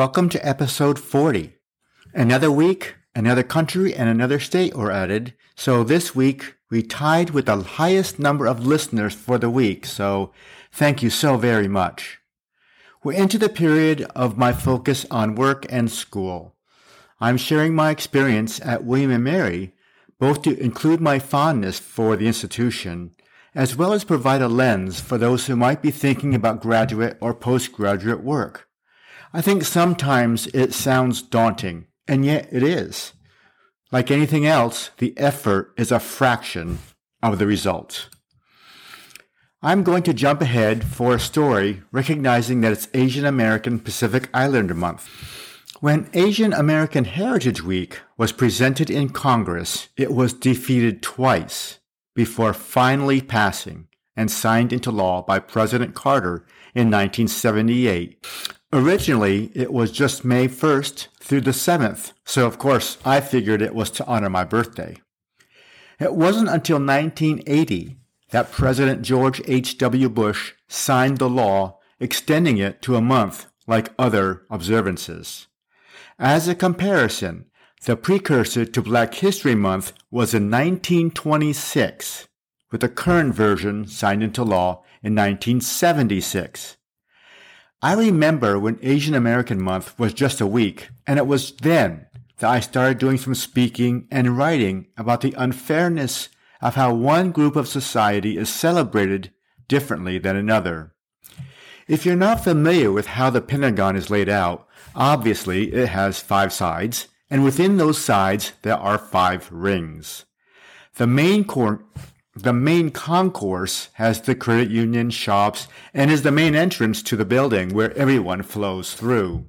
Welcome to episode 40. Another week, another country, and another state were added. So this week, we tied with the highest number of listeners for the week. So thank you so very much. We're into the period of my focus on work and school. I'm sharing my experience at William & Mary, both to include my fondness for the institution, as well as provide a lens for those who might be thinking about graduate or postgraduate work. I think sometimes it sounds daunting, and yet it is. Like anything else, the effort is a fraction of the result. I'm going to jump ahead for a story recognizing that it's Asian American Pacific Islander Month. When Asian American Heritage Week was presented in Congress, it was defeated twice before finally passing and signed into law by President Carter in 1978. Originally, it was just May 1st through the 7th, so of course I figured it was to honor my birthday. It wasn't until 1980 that President George H.W. Bush signed the law extending it to a month like other observances. As a comparison, the precursor to Black History Month was in 1926, with the current version signed into law in 1976. I remember when Asian American Month was just a week, and it was then that I started doing some speaking and writing about the unfairness of how one group of society is celebrated differently than another. If you're not familiar with how the Pentagon is laid out, obviously it has five sides, and within those sides there are five rings. The main cor- the main concourse has the credit union, shops, and is the main entrance to the building where everyone flows through.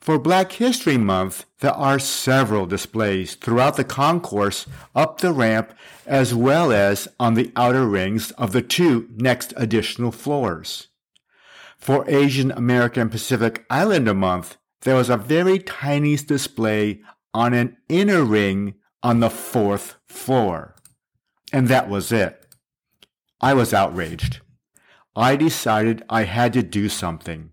For Black History Month, there are several displays throughout the concourse, up the ramp, as well as on the outer rings of the two next additional floors. For Asian American Pacific Islander Month, there was a very tiny display on an inner ring on the fourth floor. And that was it. I was outraged. I decided I had to do something.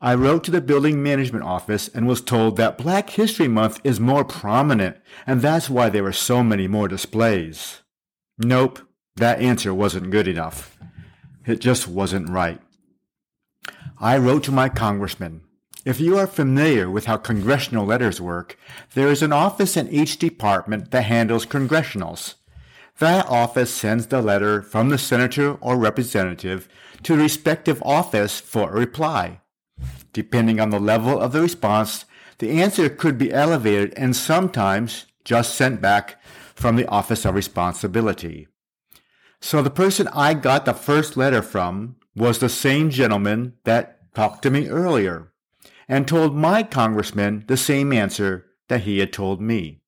I wrote to the building management office and was told that Black History Month is more prominent, and that's why there were so many more displays. Nope, that answer wasn't good enough. It just wasn't right. I wrote to my congressman. If you are familiar with how congressional letters work, there is an office in each department that handles congressionals. That office sends the letter from the senator or representative to the respective office for a reply. Depending on the level of the response, the answer could be elevated and sometimes just sent back from the Office of Responsibility. So the person I got the first letter from was the same gentleman that talked to me earlier and told my congressman the same answer that he had told me.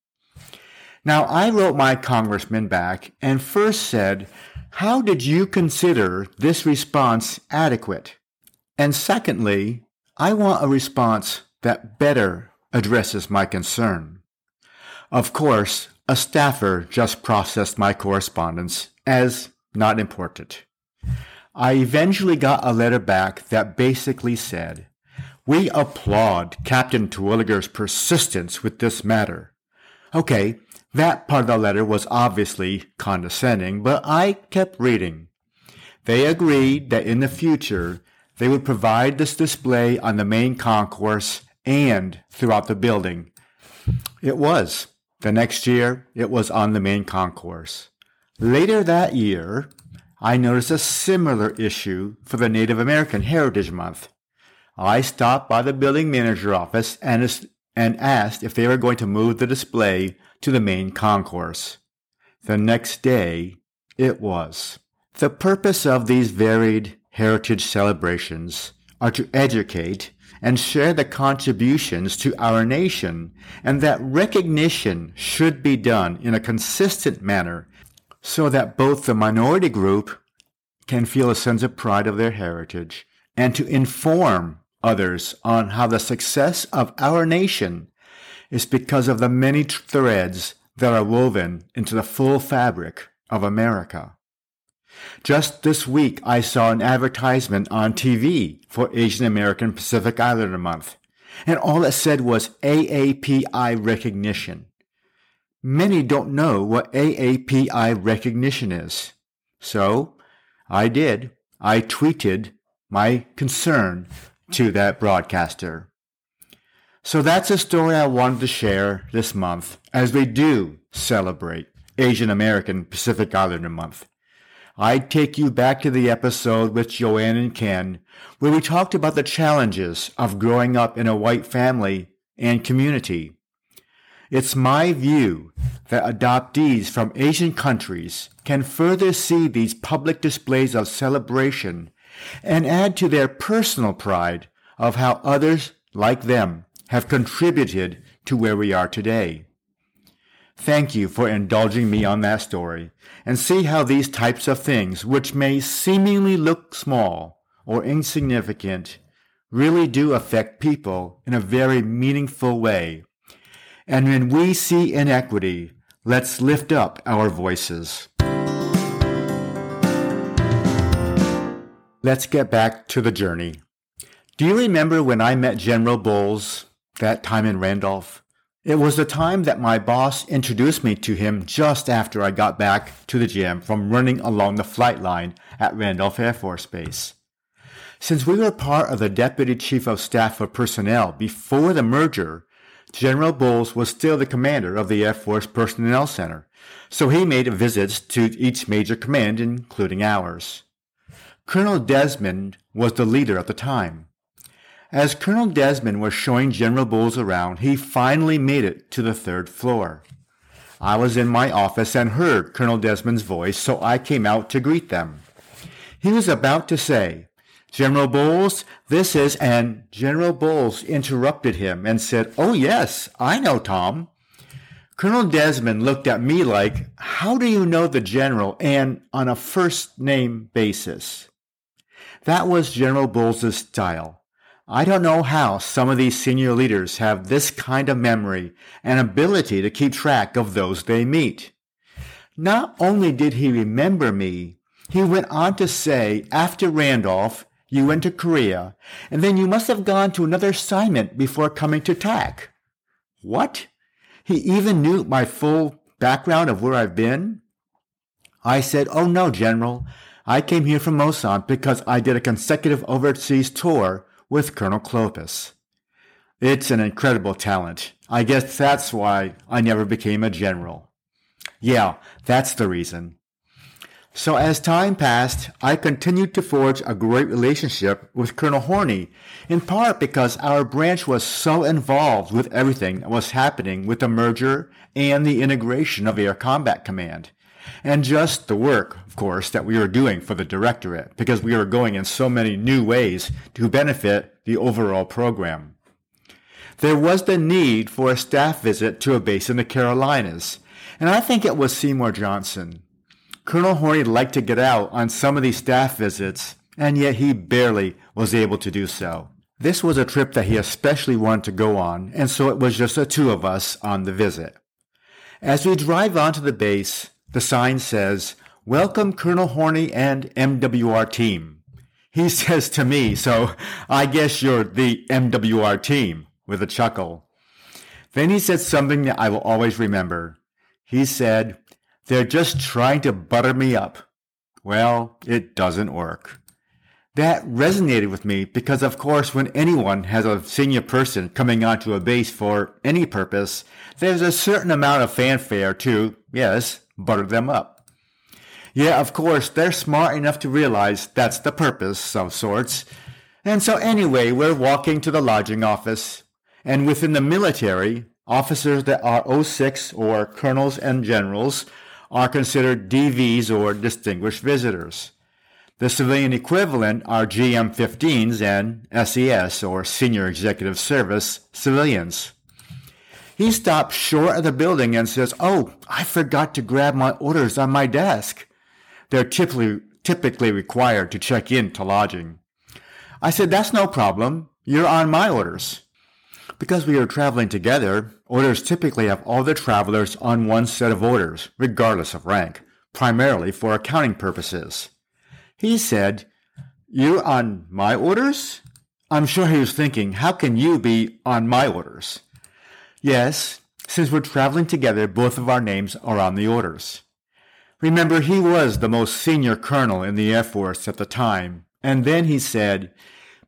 Now, I wrote my congressman back and first said, How did you consider this response adequate? And secondly, I want a response that better addresses my concern. Of course, a staffer just processed my correspondence as not important. I eventually got a letter back that basically said, We applaud Captain Terwilliger's persistence with this matter. Okay, that part of the letter was obviously condescending, but I kept reading. They agreed that in the future they would provide this display on the main concourse and throughout the building. It was. The next year, it was on the main concourse. Later that year, I noticed a similar issue for the Native American Heritage Month. I stopped by the building manager office and, and asked if they were going to move the display to the main concourse. The next day, it was. The purpose of these varied heritage celebrations are to educate and share the contributions to our nation, and that recognition should be done in a consistent manner so that both the minority group can feel a sense of pride of their heritage and to inform others on how the success of our nation is because of the many threads that are woven into the full fabric of America. Just this week, I saw an advertisement on TV for Asian American Pacific Islander Month. and all it said was AAPI recognition. Many don't know what AAPI recognition is. So, I did. I tweeted my concern to that broadcaster. So that's a story I wanted to share this month as we do celebrate Asian American Pacific Islander Month. I'd take you back to the episode with Joanne and Ken where we talked about the challenges of growing up in a white family and community. It's my view that adoptees from Asian countries can further see these public displays of celebration and add to their personal pride of how others like them have contributed to where we are today. Thank you for indulging me on that story and see how these types of things, which may seemingly look small or insignificant, really do affect people in a very meaningful way. And when we see inequity, let's lift up our voices. Let's get back to the journey. Do you remember when I met General Bowles that time in Randolph? It was the time that my boss introduced me to him just after I got back to the gym from running along the flight line at Randolph Air Force Base. Since we were part of the Deputy Chief of Staff for Personnel before the merger, General Bowles was still the commander of the Air Force Personnel Center, so he made visits to each major command, including ours. Colonel Desmond was the leader at the time. As Colonel Desmond was showing General Bowles around, he finally made it to the third floor. I was in my office and heard Colonel Desmond's voice, so I came out to greet them. He was about to say, General Bowles, this is, and General Bowles interrupted him and said, Oh, yes, I know Tom. Colonel Desmond looked at me like, How do you know the general and on a first name basis? That was General Bowles' style. I don't know how some of these senior leaders have this kind of memory and ability to keep track of those they meet. Not only did he remember me, he went on to say, after Randolph, you went to Korea, and then you must have gone to another assignment before coming to TAC. What? He even knew my full background of where I've been? I said, Oh no, General. I came here from Osan because I did a consecutive overseas tour with Colonel Clopas. It's an incredible talent. I guess that's why I never became a general. Yeah, that's the reason. So as time passed, I continued to forge a great relationship with Colonel Horney, in part because our branch was so involved with everything that was happening with the merger and the integration of Air Combat Command and just the work, of course, that we were doing for the directorate because we were going in so many new ways to benefit the overall program. There was the need for a staff visit to a base in the Carolinas, and I think it was Seymour Johnson. Colonel Horney liked to get out on some of these staff visits, and yet he barely was able to do so. This was a trip that he especially wanted to go on, and so it was just the two of us on the visit. As we drive onto the base, the sign says, Welcome Colonel Horney and MWR team. He says to me, so I guess you're the MWR team, with a chuckle. Then he said something that I will always remember. He said, They're just trying to butter me up. Well, it doesn't work. That resonated with me because, of course, when anyone has a senior person coming onto a base for any purpose, there's a certain amount of fanfare to, yes, butter them up. Yeah, of course, they're smart enough to realize that's the purpose of sorts. And so anyway, we're walking to the lodging office. And within the military, officers that are 06 or colonels and generals are considered DVs or distinguished visitors. The civilian equivalent are GM15s and SES or Senior Executive Service civilians. He stops short of the building and says, Oh, I forgot to grab my orders on my desk. They're typically, typically required to check in to lodging. I said, That's no problem. You're on my orders. Because we are traveling together, orders typically have all the travelers on one set of orders, regardless of rank, primarily for accounting purposes. He said, You're on my orders? I'm sure he was thinking, how can you be on my orders? Yes, since we're traveling together, both of our names are on the orders. Remember, he was the most senior colonel in the Air Force at the time, and then he said,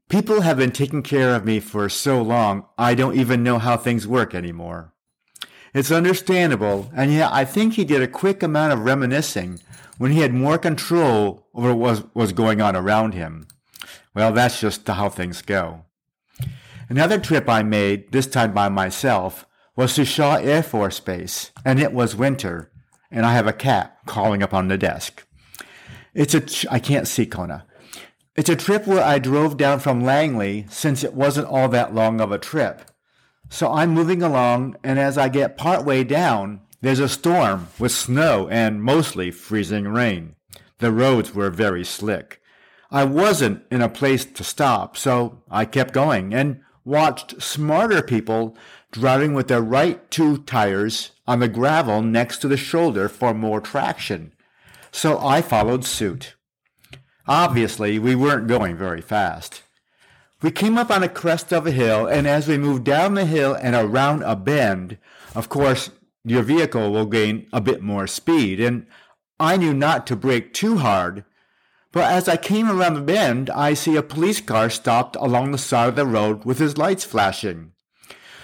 People have been taking care of me for so long, I don't even know how things work anymore. It's understandable, and yet I think he did a quick amount of reminiscing when he had more control over what was, going on around him. Well, that's just how things go. Another trip I made, this time by myself, was to Shaw Air Force Base, and it was winter, and I have a cat calling up on the desk. It's a, I can't see Kona. It's a trip where I drove down from Langley since it wasn't all that long of a trip. So I'm moving along, and as I get partway down, there's a storm with snow and mostly freezing rain. The roads were very slick. I wasn't in a place to stop, so I kept going and watched smarter people driving with their right two tires on the gravel next to the shoulder for more traction. So I followed suit. Obviously, we weren't going very fast. We came up on a crest of a hill, and as we moved down the hill and around a bend, of course, your vehicle will gain a bit more speed. And I knew not to brake too hard. But as I came around the bend, I see a police car stopped along the side of the road with his lights flashing.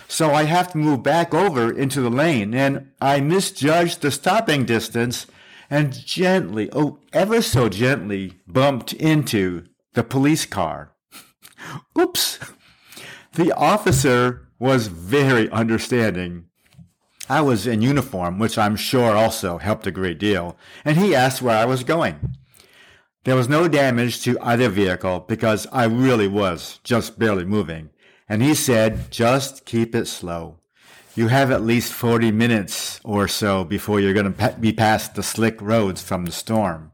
So I have to move back over into the lane, and I misjudged the stopping distance and gently, oh, ever so gently, bumped into the police car. Oops! The officer was very understanding I was in uniform, which I'm sure also helped a great deal, and he asked where I was going. There was no damage to either vehicle because I really was just barely moving, and he said, just keep it slow. You have at least 40 minutes or so before you're going to be past the slick roads from the storm.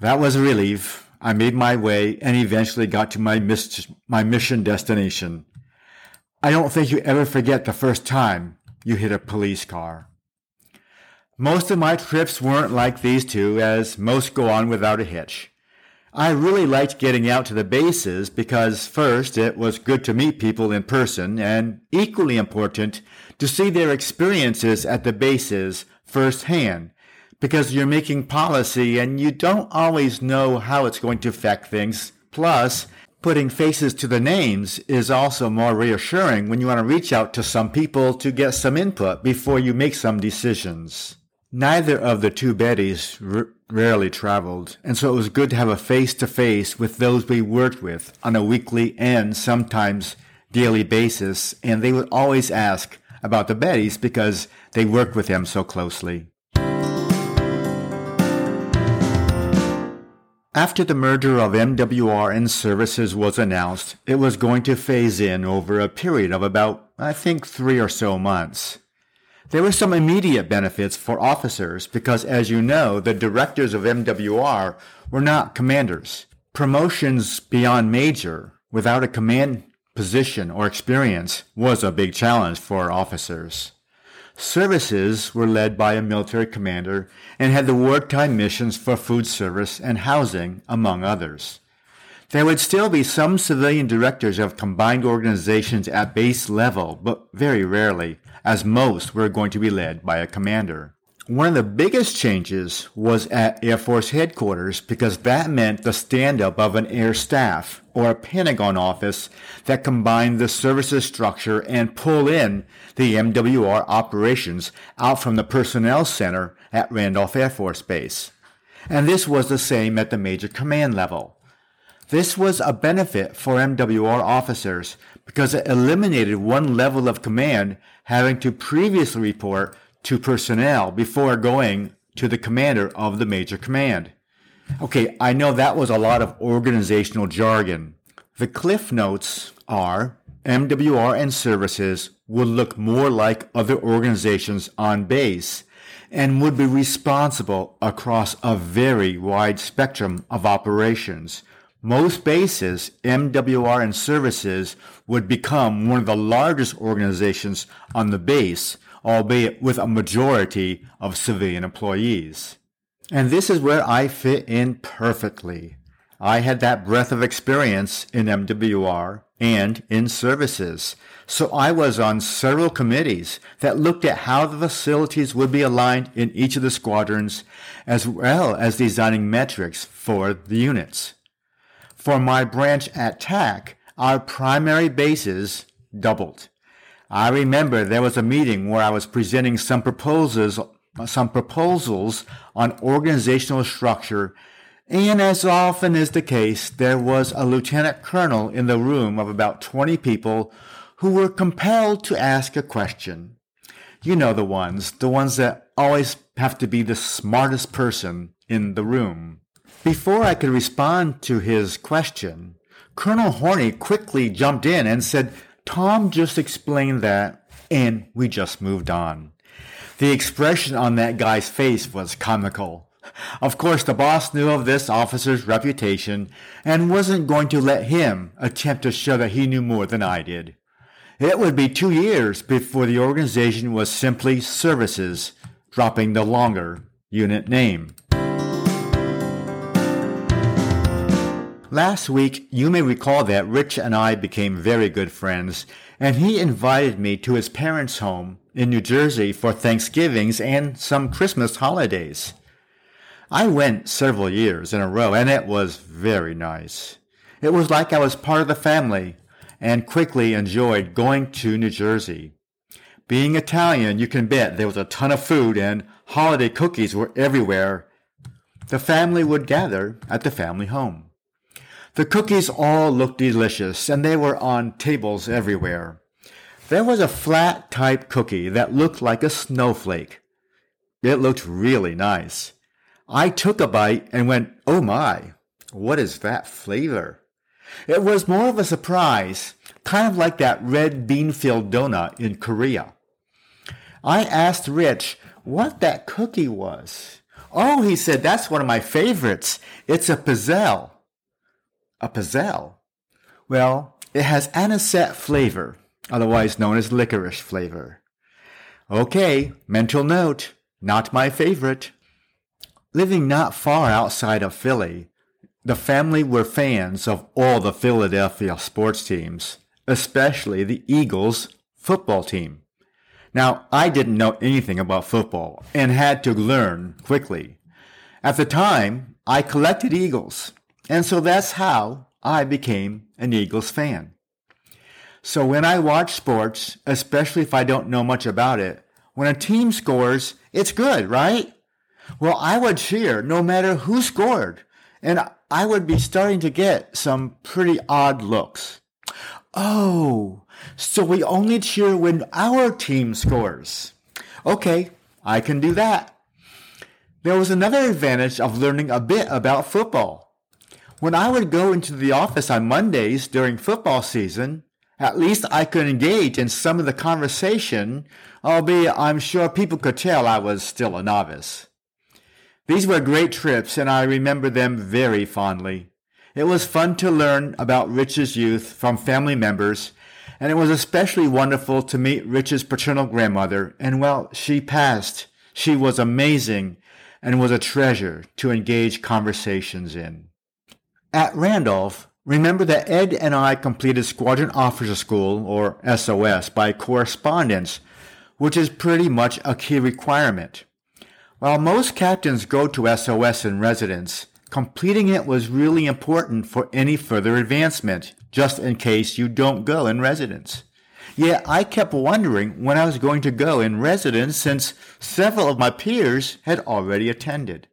That was a relief. I made my way and eventually got to my, mis- my mission destination. I don't think you ever forget the first time you hit a police car. Most of my trips weren't like these two, as most go on without a hitch. I really liked getting out to the bases because first, it was good to meet people in person, and equally important, to see their experiences at the bases firsthand, because you're making policy and you don't always know how it's going to affect things. Plus, Putting faces to the names is also more reassuring when you want to reach out to some people to get some input before you make some decisions. Neither of the two Bettys r- rarely traveled, and so it was good to have a face to face with those we worked with on a weekly and sometimes daily basis, and they would always ask about the Bettys because they worked with them so closely. After the merger of MWR and services was announced, it was going to phase in over a period of about, I think, three or so months. There were some immediate benefits for officers because, as you know, the directors of MWR were not commanders. Promotions beyond major without a command position or experience was a big challenge for officers. Services were led by a military commander and had the wartime missions for food service and housing, among others. There would still be some civilian directors of combined organizations at base level, but very rarely, as most were going to be led by a commander. One of the biggest changes was at Air Force headquarters because that meant the stand-up of an air staff or a Pentagon office that combined the services structure and pull in the MWR operations out from the personnel center at Randolph Air Force Base. And this was the same at the major command level. This was a benefit for MWR officers because it eliminated one level of command having to previously report to personnel before going to the commander of the major command. Okay, I know that was a lot of organizational jargon. The cliff notes are MWR and services would look more like other organizations on base and would be responsible across a very wide spectrum of operations. Most bases, MWR and services would become one of the largest organizations on the base albeit with a majority of civilian employees. And this is where I fit in perfectly. I had that breadth of experience in MWR and in services. So I was on several committees that looked at how the facilities would be aligned in each of the squadrons, as well as designing metrics for the units. For my branch at TAC, our primary bases doubled. I remember there was a meeting where I was presenting some proposals, some proposals on organizational structure, and as often is the case, there was a lieutenant colonel in the room of about 20 people who were compelled to ask a question. You know the ones, the ones that always have to be the smartest person in the room. Before I could respond to his question, Colonel Horney quickly jumped in and said, Tom just explained that, and we just moved on. The expression on that guy's face was comical. Of course, the boss knew of this officer's reputation and wasn't going to let him attempt to show that he knew more than I did. It would be two years before the organization was simply services, dropping the longer unit name. Last week, you may recall that Rich and I became very good friends, and he invited me to his parents' home in New Jersey for Thanksgivings and some Christmas holidays. I went several years in a row, and it was very nice. It was like I was part of the family, and quickly enjoyed going to New Jersey. Being Italian, you can bet there was a ton of food, and holiday cookies were everywhere. The family would gather at the family home. The cookies all looked delicious, and they were on tables everywhere. There was a flat type cookie that looked like a snowflake. It looked really nice. I took a bite and went, oh my, what is that flavor? It was more of a surprise, kind of like that red bean filled donut in Korea. I asked Rich what that cookie was. Oh, he said, that's one of my favorites. It's a pizzelle a pizzelle? Well, it has anisette flavor, otherwise known as licorice flavor. Okay, mental note, not my favorite. Living not far outside of Philly, the family were fans of all the Philadelphia sports teams, especially the Eagles football team. Now, I didn't know anything about football and had to learn quickly. At the time, I collected Eagles and so that's how I became an Eagles fan. So when I watch sports, especially if I don't know much about it, when a team scores, it's good, right? Well, I would cheer no matter who scored. And I would be starting to get some pretty odd looks. Oh, so we only cheer when our team scores. Okay, I can do that. There was another advantage of learning a bit about football. When I would go into the office on Mondays during football season, at least I could engage in some of the conversation, albeit I'm sure people could tell I was still a novice. These were great trips, and I remember them very fondly. It was fun to learn about Rich's youth from family members, and it was especially wonderful to meet Rich's paternal grandmother, and well, she passed. She was amazing and was a treasure to engage conversations in. At Randolph, remember that Ed and I completed Squadron Officer School, or SOS, by correspondence, which is pretty much a key requirement. While most captains go to SOS in residence, completing it was really important for any further advancement, just in case you don't go in residence. Yet I kept wondering when I was going to go in residence since several of my peers had already attended.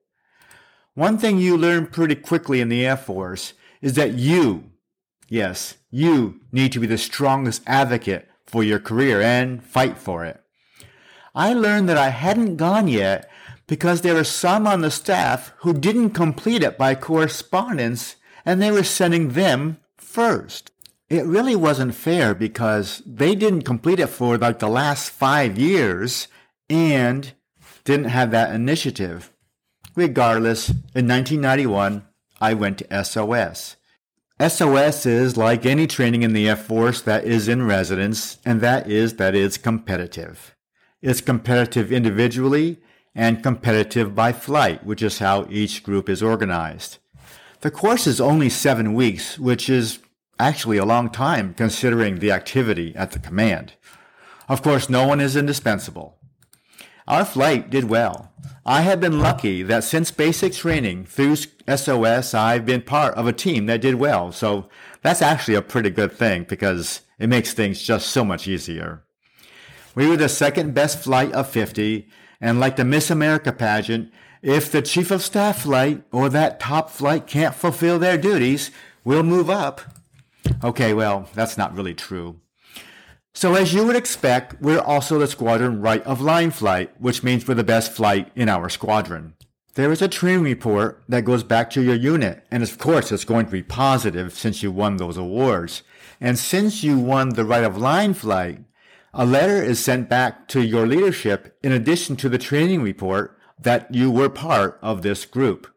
One thing you learn pretty quickly in the Air Force is that you, yes, you need to be the strongest advocate for your career and fight for it. I learned that I hadn't gone yet because there were some on the staff who didn't complete it by correspondence and they were sending them first. It really wasn't fair because they didn't complete it for like the last five years and didn't have that initiative. Regardless, in 1991, I went to SOS. SOS is like any training in the Air Force that is in residence, and that is that it's competitive. It's competitive individually and competitive by flight, which is how each group is organized. The course is only seven weeks, which is actually a long time considering the activity at the command. Of course, no one is indispensable. Our flight did well. I have been lucky that since basic training through SOS, I've been part of a team that did well. So that's actually a pretty good thing because it makes things just so much easier. We were the second best flight of 50, and like the Miss America pageant, if the chief of staff flight or that top flight can't fulfill their duties, we'll move up. Okay, well, that's not really true. So as you would expect, we're also the squadron right of line flight, which means we're the best flight in our squadron. There is a training report that goes back to your unit, and of course it's going to be positive since you won those awards. And since you won the right of line flight, a letter is sent back to your leadership in addition to the training report that you were part of this group.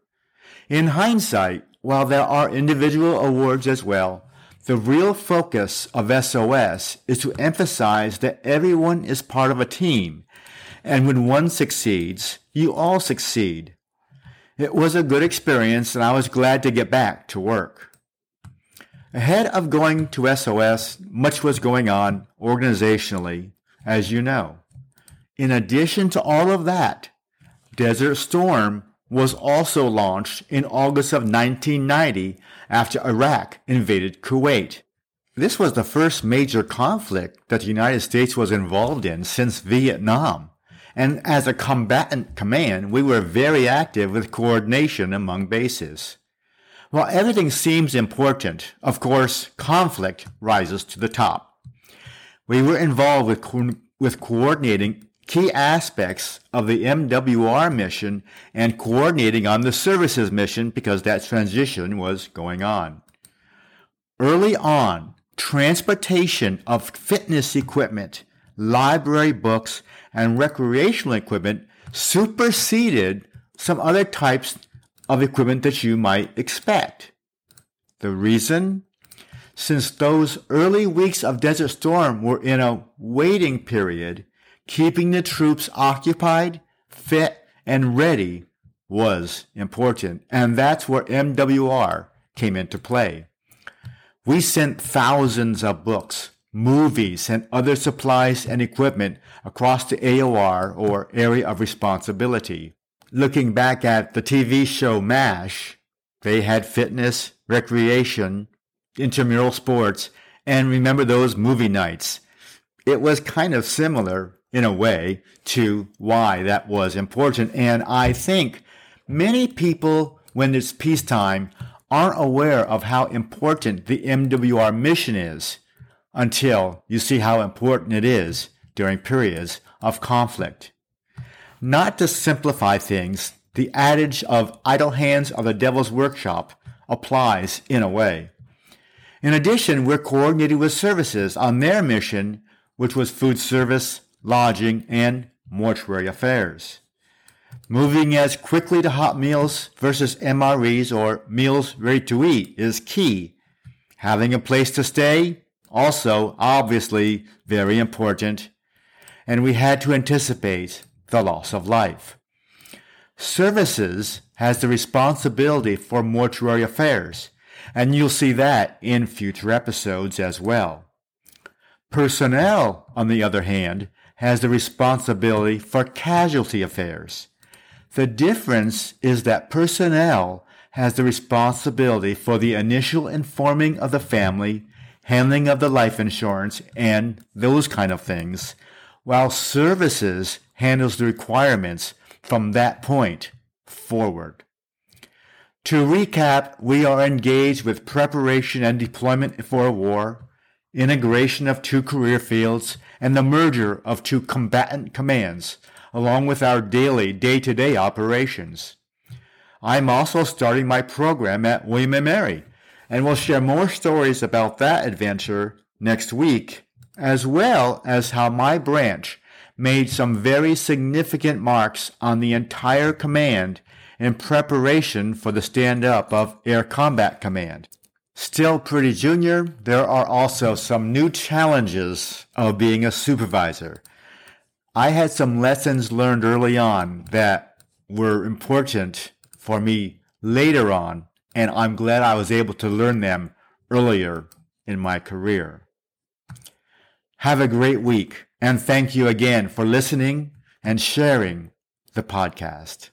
In hindsight, while there are individual awards as well, the real focus of SOS is to emphasize that everyone is part of a team, and when one succeeds, you all succeed. It was a good experience, and I was glad to get back to work. Ahead of going to SOS, much was going on organizationally, as you know. In addition to all of that, Desert Storm was also launched in August of 1990 after Iraq invaded Kuwait. This was the first major conflict that the United States was involved in since Vietnam. And as a combatant command, we were very active with coordination among bases. While everything seems important, of course, conflict rises to the top. We were involved with, co- with coordinating key aspects of the MWR mission and coordinating on the services mission because that transition was going on. Early on, transportation of fitness equipment, library books, and recreational equipment superseded some other types of equipment that you might expect. The reason? Since those early weeks of Desert Storm were in a waiting period, keeping the troops occupied, fit, and ready was important. And that's where MWR came into play. We sent thousands of books, movies, and other supplies and equipment across the AOR or Area of Responsibility. Looking back at the TV show MASH, they had fitness, recreation, intramural sports, and remember those movie nights. It was kind of similar in a way to why that was important. And I think many people, when it's peacetime, aren't aware of how important the MWR mission is until you see how important it is during periods of conflict. Not to simplify things, the adage of idle hands are the devil's workshop applies in a way. In addition, we're coordinating with services on their mission, which was food service, lodging, and mortuary affairs. Moving as quickly to hot meals versus MREs or meals ready to eat is key. Having a place to stay, also obviously very important. And we had to anticipate the loss of life. Services has the responsibility for mortuary affairs, and you'll see that in future episodes as well. Personnel, on the other hand, has the responsibility for casualty affairs. The difference is that personnel has the responsibility for the initial informing of the family, handling of the life insurance, and those kind of things, while services handles the requirements from that point forward. To recap, we are engaged with preparation and deployment for a war, integration of two career fields, and the merger of two combatant commands, along with our daily day-to-day operations. I'm also starting my program at William & Mary, and will share more stories about that adventure next week, as well as how my branch made some very significant marks on the entire command in preparation for the stand-up of Air Combat Command. Still pretty junior, there are also some new challenges of being a supervisor. I had some lessons learned early on that were important for me later on, and I'm glad I was able to learn them earlier in my career. Have a great week, and thank you again for listening and sharing the podcast.